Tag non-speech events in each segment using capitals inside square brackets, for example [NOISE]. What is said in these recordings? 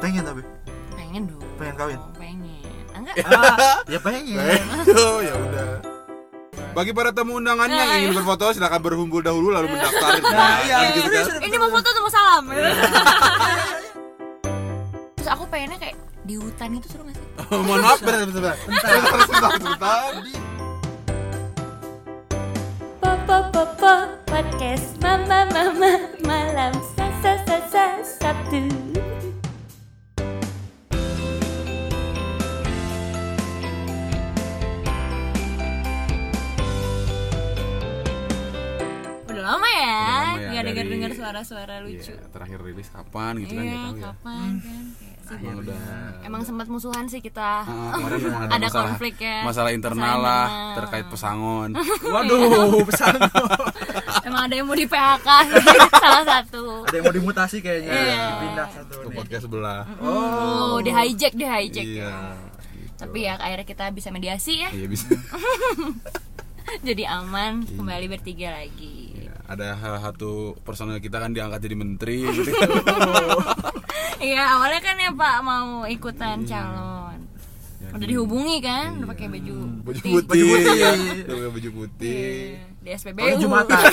pengen tapi pengen dong Pengen kawin? pengen enggak [LAUGHS] ah, ya pengen Oh ya udah. Bagi para tamu undangannya yang ingin berfoto silakan berhumbul dahulu lalu mendaftar. Nah, iya, gitu kan. ini mau foto atau mau salam terus aku pengennya kayak di hutan itu seru gak sih Oh, mohon maaf, bentar, bentar, bentar. Bentar, bentar, bentar. Popo popo podcast mama mama malam sa sa sa sa Sabtu. Lama ya Udah lama ya, nggak dengar dari- dengar suara-suara lucu Iya, terakhir rilis kapan gitu kan iya tahu ya. kapan kan Kayak sibuk. Emang udah emang sempat musuhan sih kita Ah, kemarin memang ada, ada masalah, konflik ya masalah internal lah internal. terkait pesangon. [LAUGHS] waduh pesan emang ada yang mau di PHK [LAUGHS] salah satu ada yang mau dimutasi kayaknya Iya. dipindah satu ke podcast sebelah. oh di hijack di hijack Iya. ya. gitu. tapi ya akhirnya kita bisa mediasi ya Iya bisa. [LAUGHS] jadi aman Iya. kembali bertiga lagi Iya, ada salah satu personel kita kan diangkat jadi menteri [LAUGHS] gitu. iya awalnya kan ya Pak mau ikutan calon Jadi- udah dihubungi kan udah pakai baju baju putih. Baju putih. ya. Udah pakai baju putih. Iya, di SPBU Oh, Jumatan. [LAUGHS]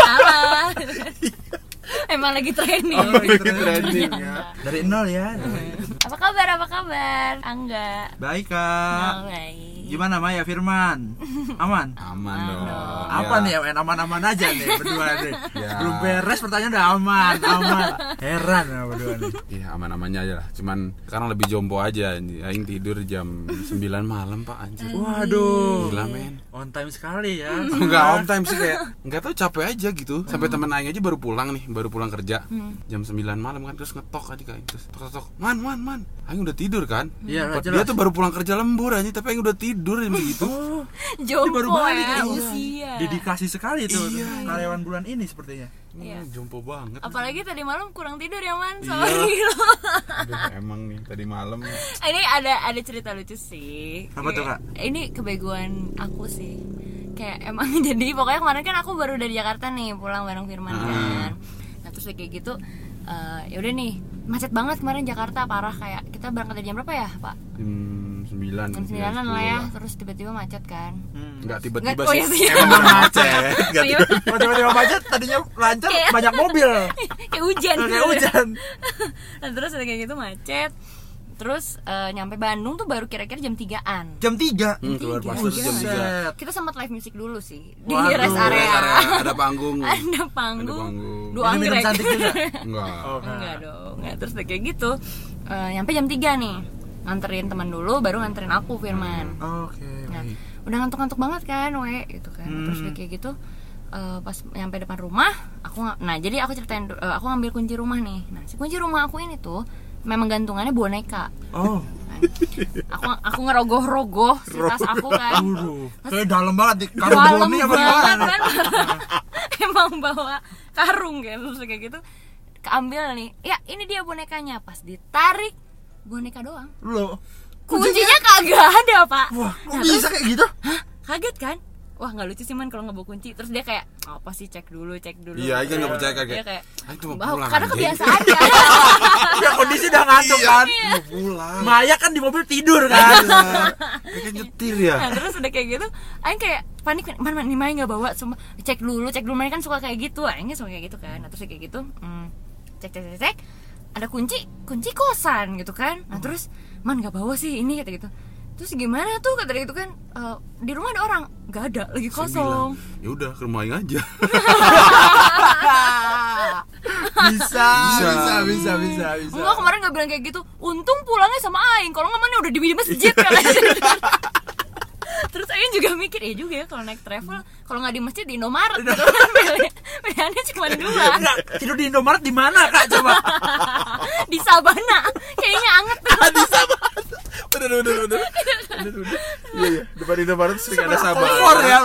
salah emang lagi training Oh, lagi training ya. dari nol ya apa kabar apa kabar angga baik kak Oh, baik gimana Maya? Firman? [LAUGHS] Aman? Aman dong. apa Ya. nih aman-aman aja nih berdua nih. Ya. belum beres pertanyaan udah aman aman. Heran ya berdua nih. Iya aman-amannya aja lah. Cuman sekarang lebih jompo aja. Aing tidur jam 9 malam pak. Anjir. waduh. Gila men. on time sekali ya. [LAUGHS] Enggak on time sih kayak Enggak tahu capek aja gitu. Sampai temen Aing aja baru pulang nih Baru pulang kerja. Jam 9 malam kan Terus ngetok aja kayak Terus tok tok Man man man. Aing udah tidur kan? Iya. Dia tuh baru pulang kerja lembur aja Tapi Aing udah tidur jam [LAUGHS] segitu oh jompo baru balik ya ya. usia dedikasi sekali tuh Iya. karyawan bulan ini sepertinya Iya. Hmm, Jompo banget apalagi tadi malam kurang tidur ya man Iya. sorry loh Aduh, [LAUGHS] Emang nih tadi malam ini ada ada cerita lucu sih Apa tuh, Kak? ini kebegoan aku sih kayak emang [LAUGHS] jadi pokoknya kemarin kan aku baru dari Jakarta nih pulang bareng Firman Ah. kan nah terus kayak gitu eh, ya udah nih macet banget kemarin Jakarta parah kayak kita berangkat dari jam berapa ya pak Jam 9 jam sembilanan lah ya terus tiba-tiba macet kan? Enggak tiba-tiba Nggak- oh, sih iya, iya. Emang macet. [LAUGHS] Nggak Oh, iya. tiba- Oh, tiba-tiba macet tadinya lancar Kayak- banyak mobil. [LAUGHS] Kayak hujan kayak hujan. [LAUGHS] Nah, terus udah kayak gitu macet. Terus eh, nyampe Bandung tuh baru kira-kira jam 3an jam 3 Hmm, keluar pas jam 3 Set. kita sempat live music dulu sih di Waduh, rest area. Ada panggung. Ada Ada panggung. Panggung dua Minum-minum anggrek. cantik juga? Enggak. Oh, enggak dong enggak. Terus kayak gitu Eh, nyampe jam 3 nih nganterin teman dulu baru nganterin aku Firman. Oke. nah, udah ngantuk-ngantuk banget kan we gitu kan. Terus udah kayak gitu eh, pas nyampe depan rumah aku nah jadi aku ceritain eh, aku ngambil kunci rumah nih. Nah si kunci rumah aku ini tuh memang gantungannya boneka. Oh. Kan. aku aku ngerogoh-rogoh si tas aku kan. Kayak dalam banget di karung dalam banget kan? [LAUGHS] Emang bawa karung kan terus kayak gitu. Keambil nih ya ini dia bonekanya. Pas ditarik boneka doang. Loh. kuncinya kagak ada pak. Wah, kok bisa kayak gitu? Hah? kaget kan? Wah nggak lucu sih man kalau nggak bawa kunci. Terus dia kayak apa sih cek dulu cek dulu. Iya, kan nggak percaya kayak, Dia kayak "Aing cuma "Bau," pulang, karena kebiasaan [LAUGHS] ya. Ya kondisi udah ngantuk kan. Mau pulang. Maya kan di mobil tidur kan. Dia kan nyetir ya. Nah terus udah kayak gitu Aing kayak panik mana mana nih Mai nggak bawa semua cek dulu cek dulu. Mai kan suka kayak gitu Aingnya suka kayak gitu kan. Nah, terus kayak gitu hmm, cek cek cek cek ada kunci kunci kosan gitu kan. Nah terus man nggak bawa sih ini kata gitu. Terus gimana tuh? kata gitu kan. "Eh, di rumah ada orang. Nggak ada lagi kosong. ya udah ke rumah Aing aja. [LAUGHS] Bisa, bisa, bisa, bisa, bisa. Enggak kemarin nggak bilang kayak gitu. Untung pulangnya sama Aing. Kalau nggak mana udah di di masjid [LAUGHS] kan Aing juga mikir Ya juga ya kalau naik travel Kalau nggak di masjid di Indomaret. Gitu kan Pilihan- Pilihannya cuma dua. Enggak, tidur di Indomaret di mana kak coba? [LAUGHS] Di Sabana. Kayaknya anget tuh. Udah, udah, udah, udah Iya, iya, depan Indomaret sering ada Sabana. Ya.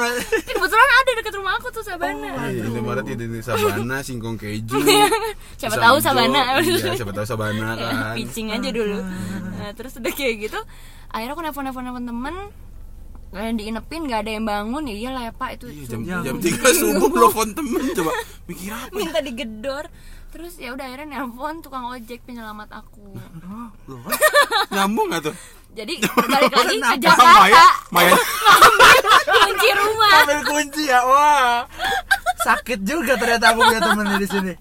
Kebetulan ada deket rumah aku tuh Sabana. Iya, Indomaret itu di Sabana, singkong keju. [LAUGHS] Siapa pisang [LAUGHS] tahu. Sabana. Iya, siapa tahu Sabana Ya, kan. Pitching aja dulu. Nah, Terus udah kayak gitu Akhirnya aku nelfon-nelfon nelfon temen Gak yang diinepin, gak ada yang bangun. Ya iyalah ya pak itu Iya, jam, subuh. jam 3 subuh [LAUGHS] telepon temen coba. Mikir apa ya? minta digedor. Terus ya udah akhirnya nelpon tukang ojek penyelamat aku. Oh, loh, nyambung gak tuh? Jadi balik lagi ke Maya Jakarta Maya kunci rumah. Ambil kunci ya. Wah. Sakit juga ternyata aku punya temen di sini.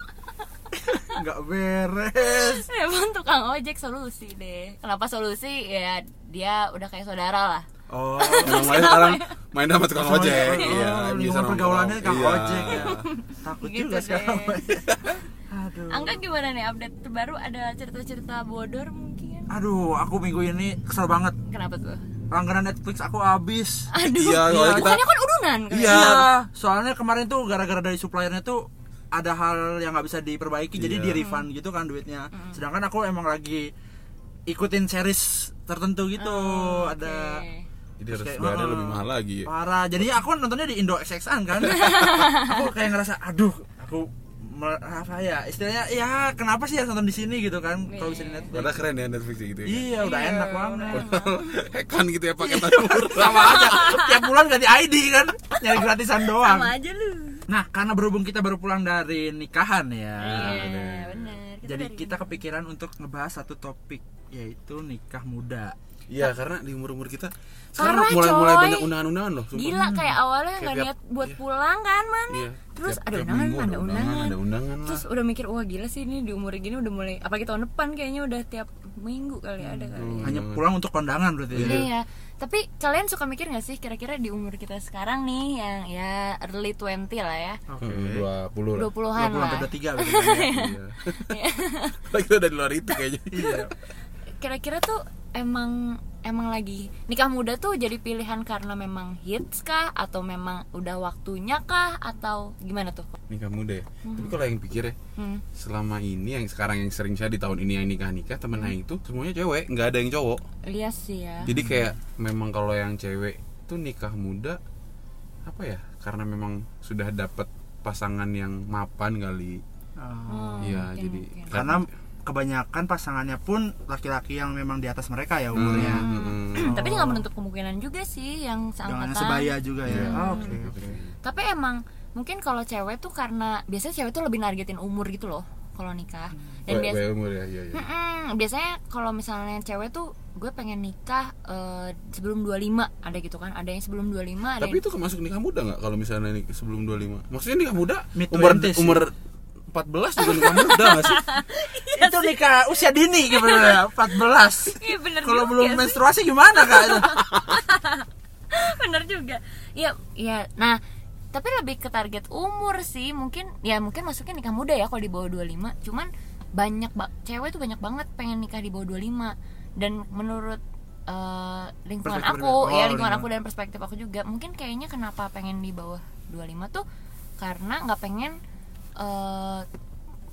Nggak beres. Nelpon tukang ojek solusi deh. Kenapa solusi? Ya dia udah kayak saudara lah oh. Emang Maya sekarang main sama tukang ojek. oh, iya bisa pergaulannya tukang Iya. ojek ya. Takut Gitu juga deh. sekarang [LAUGHS] aduh. Angga gimana nih? Update terbaru? Ada cerita-cerita bodor mungkin? Aduh aku minggu ini kesel banget. Kenapa tuh? Langganan Netflix aku habis. Aduh. Iya soalnya kita bukannya kan udunan? kan? Iya. Iya, soalnya kemarin tuh gara-gara dari suppliernya tuh ada hal yang nggak bisa diperbaiki jadi Iya. di refund gitu kan duitnya. Sedangkan aku emang lagi ikutin series tertentu gitu, Oh, ada. Jadi harus kayak, bayarnya oh. lebih mahal lagi ya. parah. Jadinya aku nontonnya di Indo XXan kan. [LAUGHS] aku kayak ngerasa aduh, aku me- apa ya istilahnya ya kenapa sih harus nonton di sini gitu kan kalau bisa di Netflix. Padahal keren ya Netflix gitu ya. Iya, udah Iya, enak udah banget. [LAUGHS] Hackan gitu ya paketan murah. [LAUGHS] Sama aja, tiap bulan ganti ID kan, nyari gratisan doang. sama aja lu Nah, karena berhubung kita baru pulang dari nikahan ya. iya benar Jadi kita kepikiran untuk ngebahas satu topik yaitu nikah muda. Iya, karena di umur-umur kita sekarang mulai mulai coy. banyak undangan-undangan loh. sumpah. gila kayak awalnya Kayak nggak tiap- niat buat iya. pulang kan mana Iya. terus Tiap- ada tiap undangan minggu ada undangan ada undangan lah. terus udah mikir wah gila sih ini di umur gini udah mulai apalagi tahun depan kayaknya udah tiap minggu kali ada kali ya. Hanya pulang untuk kondangan berarti. ya. Iya, tapi kalian suka mikir gak sih kira-kira di umur kita sekarang nih yang ya early 20 lah ya Oke. Heeh, 20 lah. 20-an 20 lah sampai 23 berarti. ya. [LAUGHS] Iya. Lagi kita udah di luar itu kayaknya. Iya. Kira-kira tuh emang emang lagi nikah muda tuh jadi pilihan karena memang hits kah atau memang udah waktunya kah atau gimana tuh? Nikah muda ya. Tapi kalau yang pikir ya, Hmm. selama ini yang sekarang yang sering saya di tahun ini yang nikah-nikah temen Aing itu semuanya cewek, nggak ada yang cowok. Iya sih ya. Jadi kayak memang kalau yang cewek tuh nikah muda apa ya? Karena memang sudah dapat pasangan yang mapan kali. Oh, Oh. Iya, mungkin, jadi mungkin. Karena kebanyakan pasangannya pun laki-laki yang memang di atas mereka ya umurnya. Hmm, hmm. Tapi nggak menutup kemungkinan juga sih yang seangkatan. sebaya juga ya. Iya. Oh, Oke, oke. Tapi emang mungkin kalau cewek tuh karena biasanya cewek tuh lebih nargetin umur gitu loh kalau nikah. Dan biasa umur ya, iya iya. Mm-mm, biasanya kalau misalnya cewek tuh gue pengen nikah eh, sebelum 25 ada gitu kan ada yang sebelum 25 ada Tapi yang itu masuk nikah muda nggak kalau misalnya nik sebelum 25? Maksudnya nikah muda Mid umur 20s sih. umur 14 juga nikah muda nggak sih? Itu nikah usia dini gitu ya, [LAUGHS] 14. Iya bener Kalau belum sih. menstruasi gimana kak? [LAUGHS] bener juga iya iya nah tapi lebih ke target umur sih mungkin ya mungkin masuknya nikah muda ya kalau di bawah 25 cuman banyak ba- cewek tuh banyak banget pengen nikah di bawah 25 dan menurut eh, lingkungan Perspektif aku ya Oh, lingkungan lingkungan. aku dan perspektif aku juga mungkin kayaknya kenapa pengen di bawah 25 tuh karena nggak pengen eh,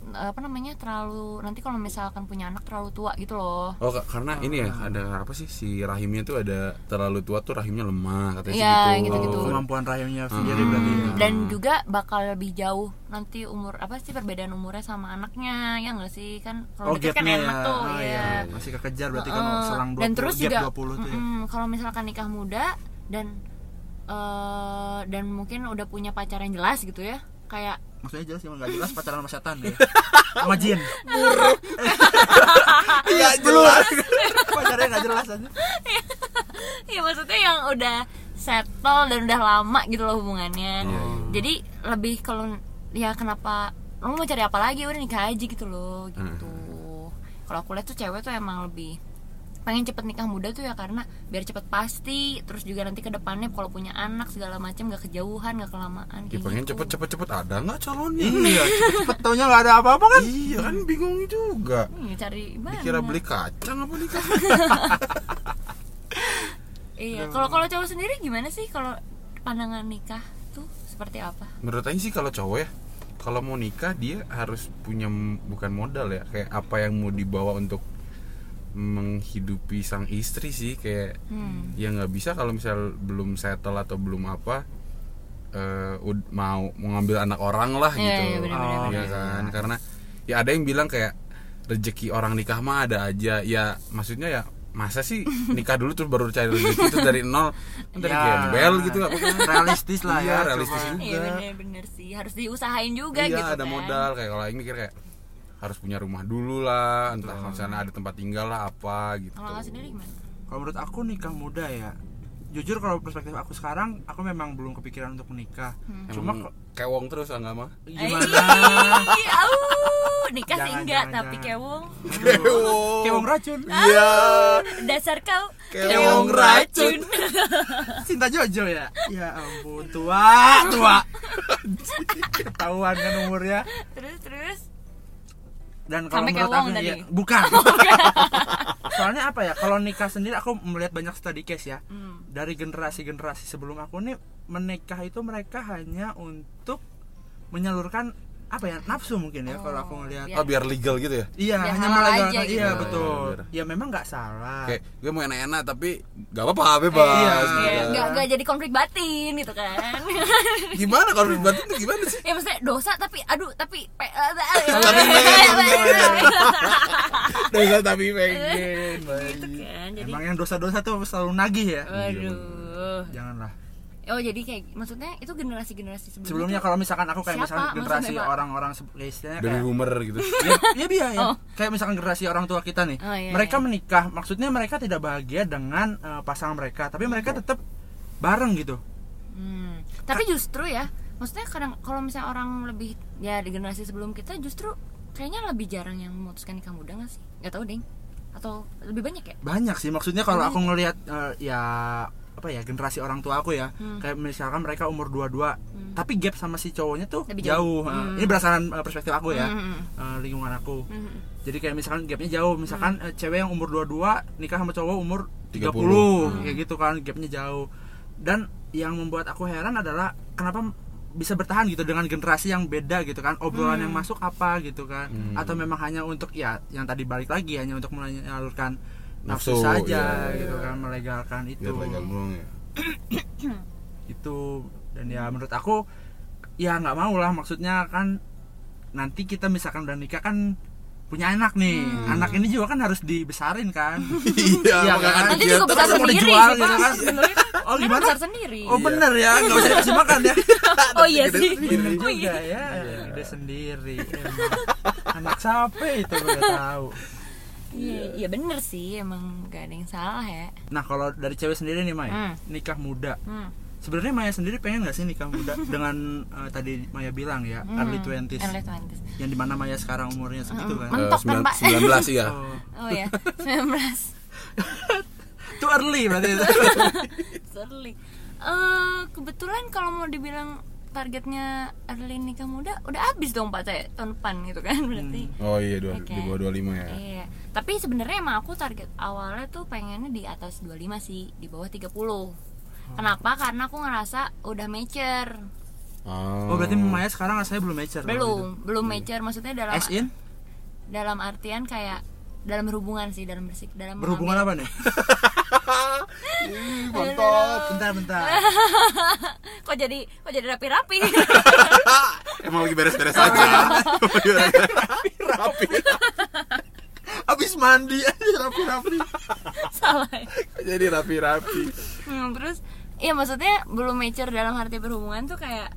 apa namanya terlalu nanti kalau misalkan punya anak terlalu tua gitu loh Oh ka- karena ini ya ada apa sih si rahimnya tuh ada terlalu tua tuh rahimnya lemah katanya Iya, sih gitu. gitu-gitu. Kemampuan rahimnya sendiri Hmm. berarti ya. dan juga bakal lebih jauh nanti umur apa sih perbedaan umurnya sama anaknya ya nggak sih kan kalau Oh deket kan gapnya enak ya. tuh Oh, ya iya. Masih kekejar berarti kan Heeh. selang 20 dan terus gap juga 20 tuh ya. kalau misalkan nikah muda dan eh dan mungkin udah punya pacar yang jelas gitu ya kayak Maksudnya jelas emang gak jelas pacaran sama setan ya. [LAUGHS] Sama jin. [LAUGHS] Iya jelas. Pacarnya gak jelas aja. [LAUGHS] ya maksudnya yang udah settle dan udah lama gitu loh hubungannya Iya, jadi lebih kalau ya kenapa lo mau cari apa lagi udah nikah aja gitu loh gitu kalau aku lihat tuh cewek tuh emang lebih pengen cepet nikah muda tuh ya karena biar cepet pasti terus juga nanti ke depannya kalau punya anak segala macam gak kejauhan gak kelamaan Ya pengen gitu. cepet cepet cepet ada nggak calonnya? Iya, cepet taunya gak ada apa-apa kan? Iya kan bingung juga. Iya, cari mana Dikira beli kacang apa nikah? iya kalau kalau cowok sendiri gimana sih kalau pandangan nikah tuh seperti apa Menurut Aing sih kalau cowok ya kalau mau nikah dia harus punya bukan modal ya kayak apa yang mau dibawa untuk menghidupi sang istri sih kayak hmm. ya nggak bisa kalau misal belum settle atau belum apa eh, ud- mau mau ngambil anak orang lah Iya, gitu iya, benar-benar, ya benar. kan karena ya ada yang bilang kayak rezeki orang nikah mah ada aja ya maksudnya ya masa sih nikah dulu terus baru cari rezeki itu dari nol dari Ya. gembel gitu apa kan Realistis lah iya ya. realistis coba. juga iya bener-bener sih harus diusahain juga iya gitu ada kan modal kayak kalau Aing mikir kayak harus punya rumah dulu lah entah misalnya ada tempat tinggal lah apa gitu. Kalau sendiri gimana? Kalau menurut aku nikah muda ya. Jujur kalau perspektif aku sekarang aku memang belum kepikiran untuk menikah. Cuma Emang kewong terus ah, nggak mah? Gimana? Ih, au, nikah sih enggak jangan, tapi jangan. kewong. Kewong. Kewong racun. Iya. Dasar kau Kewong racun. [LAUGHS] cinta Jojo ya? Ya ampun tua tua. [LAUGHS] Ketahuan kan umurnya. Terus terus dan kalau menurut aku ya bukan. [LAUGHS] Soalnya apa ya kalau nikah sendiri aku melihat banyak study case ya. Hmm. dari generasi-generasi sebelum aku nih menikah itu mereka hanya untuk menyalurkan apa ya nafsu mungkin ya kalau aku ngelihat biar- oh biar legal gitu ya iya biar hanya halal melegalkan aja gitu. iya betul biar- ya memang nggak salah kayak gue mau enak-enak tapi gak apa-apa bebas Iya. gitu. Iya, nggak nggak jadi konflik batin gitu kan gimana kalau dibuat itu gimana sih ya maksudnya dosa tapi aduh tapi pe- Tapi pengen. Dosa tapi pengen gitu kan jadi emang yang dosa-dosa tuh selalu nagih ya waduh janganlah oh jadi kayak maksudnya itu generasi generasi sebelumnya sebelumnya kalau misalkan aku kayak Siapa misalkan generasi orang-orang se- ya istilahnya kayak boomer gitu ya, [LAUGHS] ya iya ya. Oh. kayak misalkan generasi orang tua kita nih Oh, iya, mereka iya. menikah maksudnya mereka tidak bahagia dengan eh, pasangan mereka tapi mereka tetap bareng gitu Hmm. Tapi justru ya, maksudnya kadang kalau misalnya orang lebih ya di generasi sebelum kita justru kayaknya lebih jarang yang memutuskan nikah muda nggak sih? Gak tau deng. Atau lebih banyak ya? banyak sih maksudnya kalau aku ngelihat eh, ya apa ya generasi orang tua aku ya Hmm. kayak misalkan mereka umur 22 tapi gap sama si cowoknya tuh Lebih jauh, jauh. Hmm. ini berdasarkan eh, perspektif aku ya Hmm. eh, lingkungan aku Hmm. jadi kayak misalkan gapnya jauh misalkan eh, cewek yang umur 22 nikah sama cowok umur 30, 30. kayak gitu kan gapnya jauh dan yang membuat aku heran adalah kenapa bisa bertahan gitu dengan generasi yang beda gitu kan obrolan yang masuk apa gitu kan Hmm. atau memang hanya untuk ya yang tadi balik lagi hanya untuk menyalurkan nafsu, saja iya, gitu iya. kan melegalkan itu legal doang ya [CLEARS THROAT] itu dan ya menurut aku ya nggak mau lah maksudnya kan nanti kita misalkan udah nikah kan punya anak nih anak ini juga kan harus dibesarin kan [LAUGHS] iya Iya, makanya kan? Nanti dia juga besar mau sendiri dijual sih, gitu Pak. kan. [LAUGHS] Kan Oh, dia gimana? besar sendiri. oh bener ya nggak usah dikasih makan ya [LAUGHS] Oh iya sih. Bener Oh juga iya. ya gede sendiri anak siapa itu gue udah tahu Iya, iya bener sih, emang gak ada yang salah ya. nah kalau dari cewek sendiri nih Maya Hmm. nikah muda Hmm. sebenarnya Maya sendiri pengen nggak sih nikah muda [LAUGHS] dengan eh, tadi Maya bilang ya early 20s Hmm. Early 20s. yang di mana Maya sekarang umurnya segitu kan Mentok Eh, kan, Pak? 19 iya [LAUGHS] oh, Oh ya, 19. [LAUGHS] too early berarti itu Early. Eh, kebetulan kalau mau dibilang targetnya early nikah muda udah habis dong Pak saya tahun depan gitu kan berarti. oh iya dua Oke. di bawah 25 ya Iya. Tapi sebenarnya emang aku target awalnya tuh pengennya di atas 25 sih, di bawah 30. Kenapa? Karena aku ngerasa udah mature. oh, oh berarti Maya sekarang rasanya belum mature Belum, gitu. belum mature maksudnya dalam as in dalam artian kayak dalam berhubungan sih, dalam bersik, dalam berhubungan apa nih? [LAUGHS] Ih, bentar bentar. [LAUGHS] Kok jadi kok jadi rapi-rapi? [LAUGHS] Emang lagi beres-beres aja. Emang lagi rapi rapi abis mandi aja rapi-rapi. Salah ya. jadi rapi-rapi? Hmm, terus iya maksudnya belum mature dalam arti berhubungan tuh kayak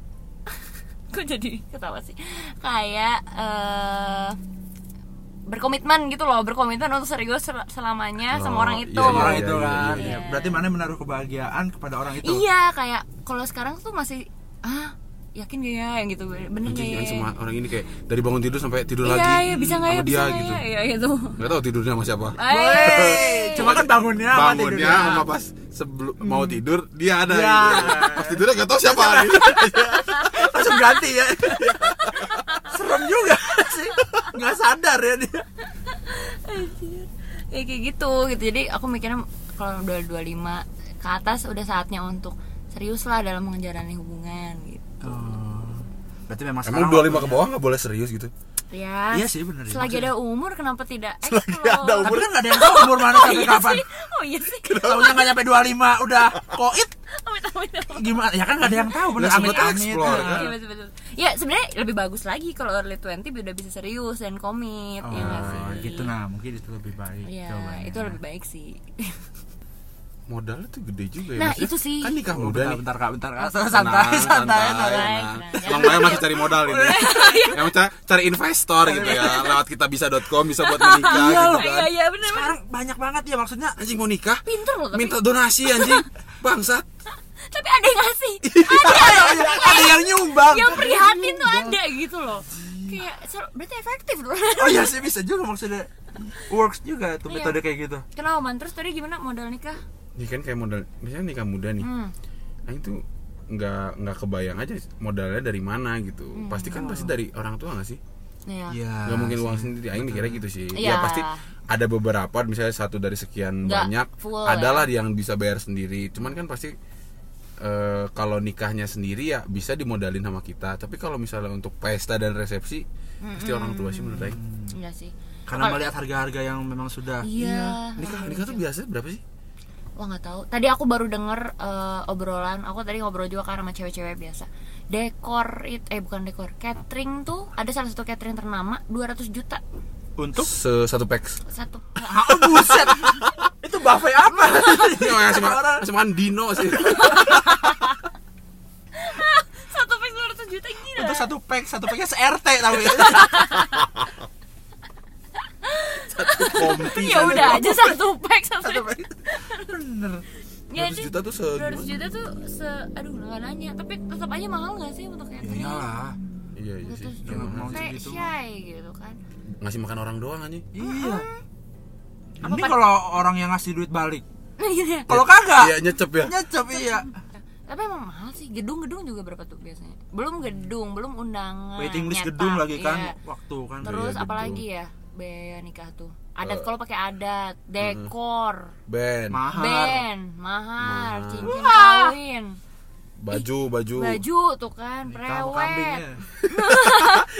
kok jadi ketawa sih? Kayak eh berkomitmen gitu loh berkomitmen untuk serius sel- selamanya sama Oh, orang itu. iya, orang iya, itu iya, kan. iya, iya. berarti mana menaruh kebahagiaan kepada orang itu? Iya kayak kalau sekarang tuh masih ah yakin gak ya? Yang gitu bener gak ya? kan semua orang ini kayak dari bangun tidur sampai tidur iya lagi iya bisa nggak ya sama bisa dia nggak gitu. ya? Iya gitu. Nggak tahu tidurnya sama siapa. [LAUGHS] Cuma kan bangunnya sama bangunnya tidurnya. sama pas sebelum mau tidur dia ada Iya. gitu. pas tidurnya nggak tahu siapa. Gitu. [LAUGHS] langsung ganti ya [LAUGHS] serem juga [LAUGHS] sih. Nggak sadar ya dia. Ya kayak gitu gitu. Jadi aku mikirnya kalau udah 25 ke atas udah saatnya untuk serius lah dalam menjalani hubungan gitu. Oh. Berarti memang emang sekarang 25 ke bawah nggak boleh serius gitu ya Iya sih, bener ya, selagi ada umur kenapa tidak Selagi explore? ada umur kan nggak ada yang tahu umur mana sampai Iya kapan sih. oh iya sih Taunya nggak nyampe 25 udah koit amit amit amit. gimana ya kan nggak ada yang tahu bener Nggak amit amit kan? Iya. Ya sebenarnya lebih bagus lagi kalau early 20 udah bisa serius dan komit ya sih. oh gitu nah mungkin itu lebih baik Iya jawabannya. itu lebih baik sih. [LAUGHS] modalnya tuh gede juga ya Nah, Maksudnya itu sih. kan nikah muda bentar, nih bentar kak bentar kak Tenang, santai santai santai santai. nah. Jangan- Bang Maya masih cari modal ini [LAUGHS] yang cari, cari investor gitu ya lewat kitabisa.com bisa buat menikah Iya, gitu Iya kan iya benar. sekarang banyak banget ya maksudnya anjing mau nikah Pinter loh tapi. minta donasi anjing bangsat Tapi ada yang ngasih. [LAUGHS] ada, ada yang nyumbang yang prihatin tuh ada gitu loh. Kayak berarti efektif loh. oh iya sih bisa juga maksudnya works juga tuh Iya. metode kayak gitu Kenapa man? Terus tadi gimana modal nikah? Ini kan kayak modal misalnya nikah muda nih Hmm. nah itu nggak nggak kebayang aja modalnya dari mana gitu Hmm. pasti kan pasti dari orang tua nggak sih Iya. Iya nggak mungkin uang sendiri aing mikirnya gitu sih Iya. ya pasti ada beberapa misalnya satu dari sekian Nggak banyak full adalah ya. yang bisa bayar sendiri cuman kan pasti eh, kalau nikahnya sendiri ya bisa dimodalin sama kita tapi kalau misalnya untuk pesta dan resepsi pasti orang tua sih menurut aing Iya sih. karena melihat harga-harga yang memang sudah Iya. nikah nikah tuh biasa berapa sih Wah nggak tahu. Tadi aku baru denger eh, obrolan. Aku tadi ngobrol juga kan sama cewek-cewek biasa. Dekor it, eh bukan dekor, catering tuh ada salah satu catering ternama 200 juta untuk Se satu packs satu. [LAUGHS] ah buset itu buffet apa masih makan, masih makan dino sih [LAUGHS] satu pack 200 juta gila. untuk satu pack satu packnya se RT tapi kompi ya udah aja satu pack satu. satu pack bener. Ya, 200 sih. juta tuh se 200 juta tuh se aduh nggak nanya. Tapi tetap aja mahal nggak sih untuk ya catering iyalah. Iya iya sih. 200 Iya, juta mahal. kayak shy gitu kan. Ngasih makan orang doang anjing. Iya. Ini pad- kalau orang yang ngasih duit balik. [LAUGHS] Iya. kalau kagak? Iya nyecep ya. Nyecep iya. Tapi emang mahal sih. Gedung-gedung juga berapa tuh biasanya? Belum gedung belum undangan waiting list nyetak, gedung lagi kan iya. waktu kan. Terus Iya, apalagi ya? Biaya nikah tuh adat Eh. kalau pakai adat dekor. Band mahal band mahar Mahar. cincin kawin. Baju baju. baju tuh kan prewed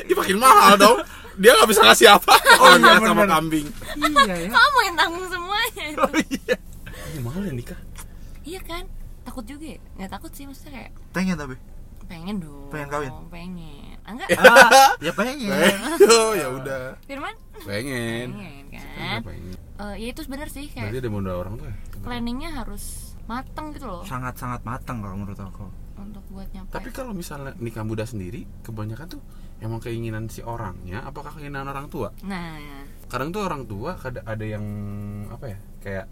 dia [LAUGHS] makin mahal dong. Dia nggak bisa ngasih apa. Oh iya, sama bener. kambing. Iya ya. Kamu yang tanggung semuanya. Itu. [LAUGHS] oh iya. Ini mahal ya nikah? Iya kan takut juga ya. Nggak takut sih maksudnya kayak pengen tapi? Pengen dong Pengen kawin? pengen enggak. Ah, [LAUGHS] ya pengen. Oh ya udah. Firman? Pengen. Pengen kan? Pengen. Eh, ya itu bener sih berarti kayak ada modal orang tuh ya? planningnya harus mateng gitu loh. Sangat sangat matang kalau menurut aku. Untuk buat nyampe. Tapi kalau misalnya nikah muda sendiri kebanyakan tuh emang keinginan si orangnya apakah keinginan orang tua? Nah. Kadang tuh orang tua kada ada yang apa ya kayak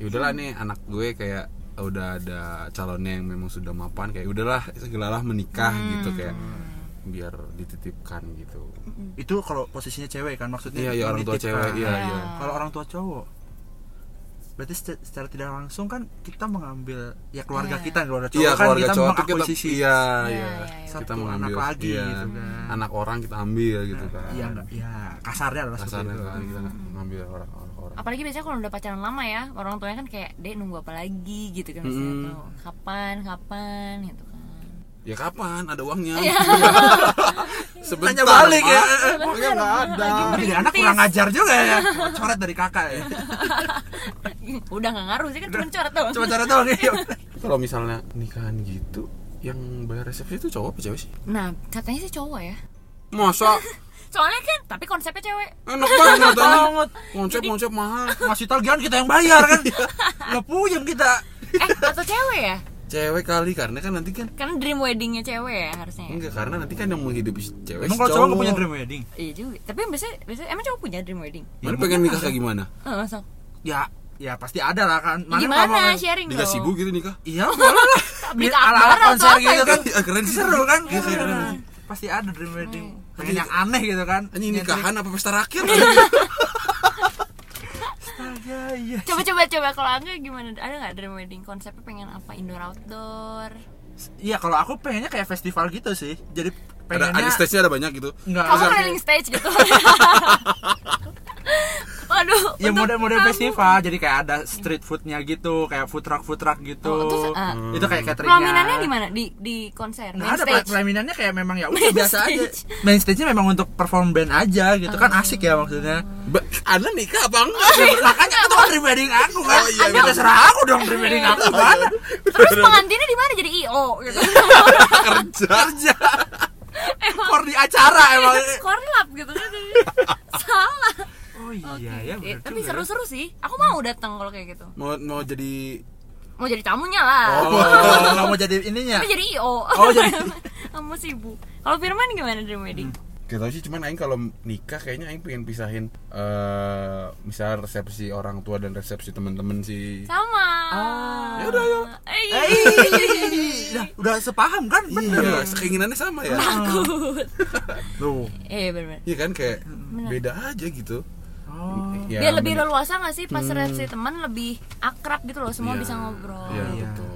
ya udahlah nih anak gue kayak udah ada calonnya yang memang sudah mapan kayak udahlah segeralah menikah gitu kayak biar dititipkan gitu. Itu kalau posisinya cewek kan maksudnya iya iya orang tua cewek iya iya. Kalau orang tua cowok berarti secara, secara tidak langsung kan kita mengambil ya keluarga Iya. kita keluarga cowok iya kan keluarga kita cowok tuh kita mengakuisisi iya Iya, iya. iya, iya. kita Satu mengambil anak lagi iya, gitu kan. anak orang kita ambil gitu kan. iya enggak ya kasarnya adalah seperti kasarnya itu. kan kita ngambil orang orang orang. Apalagi biasanya kalau udah pacaran lama ya orang tuanya kan kayak dek nunggu apa lagi? gitu kan tuh. Kapan kapan? gitu kan ya kapan? Ada uangnya. Iya. [LAUGHS] sebentar Tanya balik ya. Uangnya nggak ada. jadi anak kurang ngajar juga ya. Coret dari kakak ya. [LAUGHS] Udah nggak ngaruh sih kan cuma coret doang. Coba cara tahu nih kalau misalnya nikahan gitu yang bayar resepsi itu cowok apa cewek sih? Nah katanya sih cowok ya. Masa? [LAUGHS] Soalnya kan tapi konsepnya cewek. Enak banget banget. konsep konsep mahal. Ngasih tagihan kita yang bayar kan? Nggak puyeng kita. Eh atau cewek ya cewek kali karena kan nanti kan kan dream weddingnya cewek ya harusnya ya? enggak karena nanti kan yang menghidupi cewek emang kalau cowok. nggak punya dream wedding? Iya juga. Tapi biasanya biasanya emang cowok punya dream wedding? Mana pengen nikah kayak gimana? Oh, masa? Ya ya pasti ada lah kan. Mana gimana? ngomong- sharing dikasih bu dong gitu nikah iya. Boleh lah ala ala konser apa gitu kan. Iya, keren sih. seru kan? Iya, keren, keren. pasti ada dream wedding. Pengen yang aneh gitu kan. Anjing nikahan apa pesta rakyat [LAUGHS] iya. Coba coba coba. Kalau angga gimana? Ada nggak dream wedding? Konsepnya pengen apa? Indoor outdoor? Iya kalau aku pengennya kayak festival gitu sih. Jadi ada pengennya ada stage nya ada banyak gitu. Nggak kamu ada- keliling stage gitu [LAUGHS] waduh ya model-model festival jadi kayak ada street foodnya gitu kayak food truck food truck gitu. Oh, terus, ah, itu kayak cateringnya. Pelaminannya di mana? Di di konser Nggak main ada stage? pelaminannya kayak memang ya udah Main biasa aja. stage. main stage nya memang untuk perform band aja gitu. Kan Oh. asik ya maksudnya. Ba- anda nikah apa enggak? Makanya itu kan dream wedding aku kan. Oh, iya, ya terserah aku dong dream wedding aku mana terus pengantinnya di mana? Jadi io gitu. [LAUGHS] Kerja. Kerja. For di acara emang. Korlap gitu kan. Salah Oh iya Oke. ya. Eh, bener tapi juga ya. seru-seru sih. Aku mau datang kalau kayak gitu. mau mau jadi Mau jadi tamunya lah. Oh, [LAUGHS] mau jadi ininya. Tapi jadi IO. Oh, jadi- [LAUGHS] Kamu sibuk. Kalau Firman gimana dream wedding? Gak tau sih cuman Aing kalau nikah kayaknya Aing pengen pisahin eh misal resepsi orang tua dan resepsi temen-temen sih Sama. Ah. Ya udah, yuk. Eh, Eh, udah, udah sepaham kan? Bener. Iya, keinginannya sama ya takut. Tuh. Eh, benar. Iya kan kayak beda aja gitu Oh. Ya, Biar lebih leluasa gak sih pas resepsi teman lebih akrab gitu loh, semua Iya. bisa ngobrol. Iya Iya. betul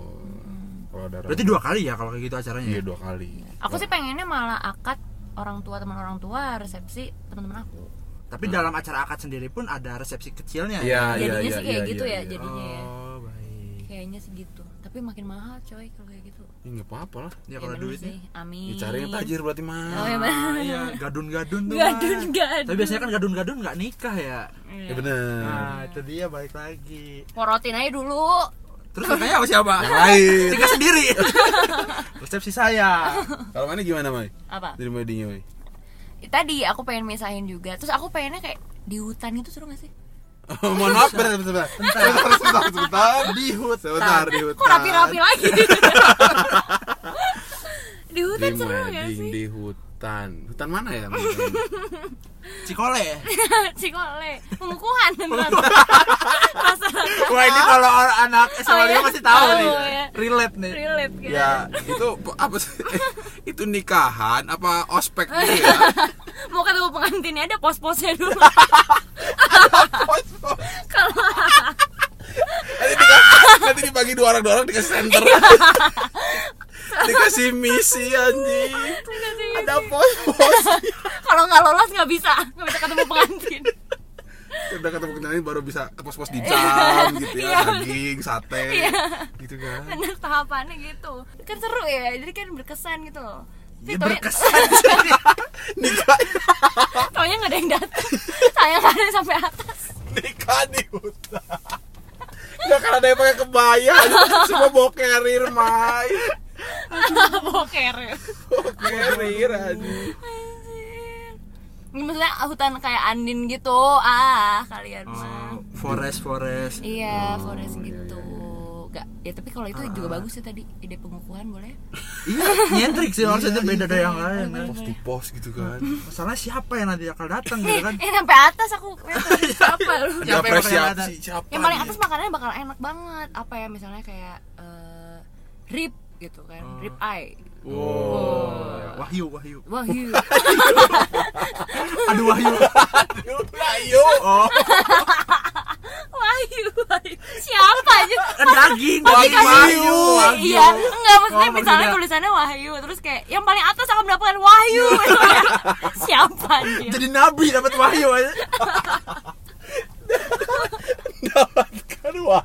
Kalau ada Berarti dua kali ya kalau kayak gitu acaranya. Iya ya? dua kali Aku sih pengennya malah akad orang tua teman orang tua, resepsi teman-teman aku. Tapi dalam acara akad sendiri pun ada resepsi kecilnya. Iya iya Jadinya iya sih kayak iya, gitu iya, ya, iya. jadinya ya. Oh, baik. Kayaknya sih gitu. Tapi makin mahal coy kalau kayak gitu. Ya nggak apa-apa lah Ya kalau bener duitnya. sih. Amin. Ya, cari yang tajir berarti mah Oh ya iya, gadun-gadun tuh. Gadun, Mas. gadun. Tapi biasanya kan gadun-gadun nggak nikah ya. Ya bener Nah, itu dia balik lagi. Porotin aja dulu. Terus katanya sama siapa? Yang lain Tinggal sendiri. [LAUGHS] Resepsi saya. Kalau mana gimana Mai? Apa? Dari weddingnya Mai? Tadi aku pengen misahin juga. Terus aku pengennya kayak di hutan itu seru gak sih? Oh, [LAUGHS] mohon maaf, bentar, bentar, bentar, bentar, sebentar, sebentar, di hutan, sebentar, di hutan. Kok rapi-rapi lagi? [LAUGHS] di hutan seru wedding sih? di hutan, hutan mana ya? [LAUGHS] Cikole. [LAUGHS] Cikole, pengukuhan Wah, ini kalau orang anak SMA Oh, iya? masih tahu Tahu, nih. ya. Relate nih. relate gitu. ya, itu apa sih? [LAUGHS] itu nikahan apa ospek gitu ya? Mau ketemu pengantinnya ada pos-posnya dulu. Kalau nanti, dikasih, nanti dibagi dua orang dua orang dikasih center dikasih misi anjing ada pos-pos [LAUGHS] kalau nggak lolos nggak bisa, nggak bisa ketemu pengantin. udah ketemu kenalin baru bisa ke pos-pos di [LAUGHS] jam gitu Iya. ya daging sate Iya. gitu kan Bener tahapannya gitu. Kan seru ya, jadi kan berkesan gitu loh. Ya, berkesan. [LAUGHS] nikah Taunya nggak ada yang datang. Saya nggak ada sampai atas. nikah di hutan Gak kan ada yang pakai kebaya Semua bawa carrier Mai [LAUGHS] Boker. Carrier anjing Ini maksudnya hutan kayak Andin gitu. Ah, kalian mah. Oh, forest forest. Iya, forest gitu. Gak, ya tapi kalau itu juga bagus sih tadi ide pengukuhan boleh. Iya, nyentrik sih maksudnya Iya, beda iya. dari yang lain. kan. pos to pos gitu kan Masalah siapa yang nanti akan datang gitu kan? Eh sampai atas aku [LAUGHS] siapa lu? Siapa yang siapa Yang paling atas makanannya bakal enak banget. Apa ya misalnya kayak eh, rib gitu kan, rib eye. Wow. Wahyu, Wahyu. Wahyu. [LAUGHS] Aduh Wahyu. ayo Oh, Wahyu, Wahyu. Siapa aja? kan daging, Wahyu. Wahyu. Iya, enggak maksudnya Oh, misalnya maksudnya. tulisannya Wahyu terus kayak yang paling atas akan mendapatkan Wahyu. [LAUGHS] Siapa anjir? Jadi nabi dapat Wahyu aja. [LAUGHS] dapatkan wah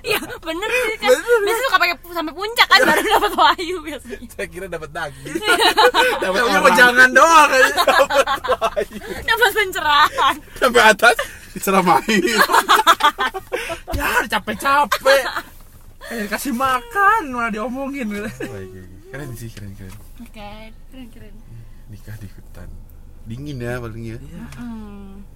Iya, bener sih kan. Biasanya suka pakai sampai puncak kan baru dapat Wahyu biasanya. saya kira dapat daging Iya. [LAUGHS] dapat Tapi orang jangan doang aja. [LAUGHS] Dapat pencerahan. sampai atas diceramahin [LAUGHS] Ya, capek-capek. Eh, kasih makan malah diomongin gitu. keren sih keren keren Oke, keren-keren. nikah di hutan dingin ya paling ya Hmm.